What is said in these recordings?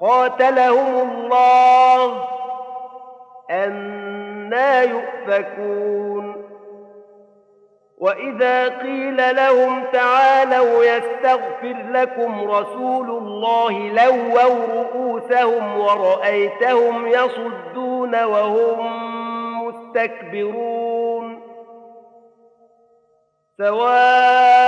قاتلهم الله أنا يؤفكون. وإذا قيل لهم تعالوا يستغفر لكم رسول الله لووا رؤوسهم ورأيتهم يصدون وهم مستكبرون. سواء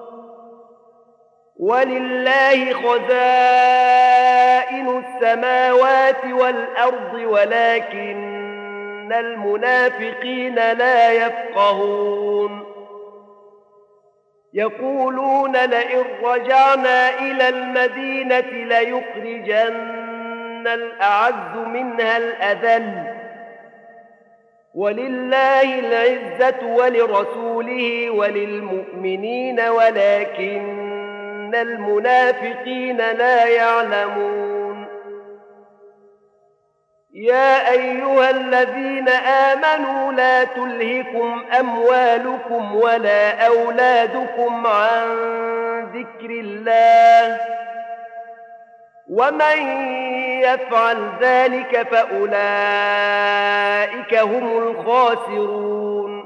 ولله خزائن السماوات والأرض ولكن المنافقين لا يفقهون. يقولون لئن رجعنا إلى المدينة ليخرجن الأعز منها الأذل. ولله العزة ولرسوله وللمؤمنين ولكن المنافقين لا يعلمون يا أيها الذين آمنوا لا تلهكم أموالكم ولا أولادكم عن ذكر الله ومن يفعل ذلك فأولئك هم الخاسرون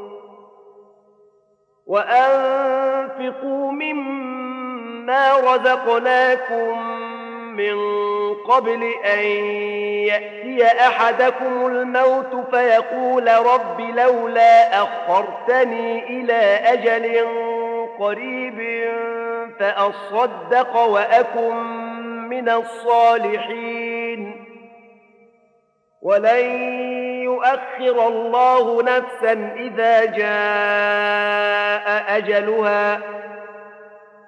وأنفقوا مما رزقناكم من قبل أن يأتي أحدكم الموت فيقول رب لولا أخرتني إلى أجل قريب فأصدق وأكن من الصالحين. ولن يؤخر الله نفسا إذا جاء أجلها.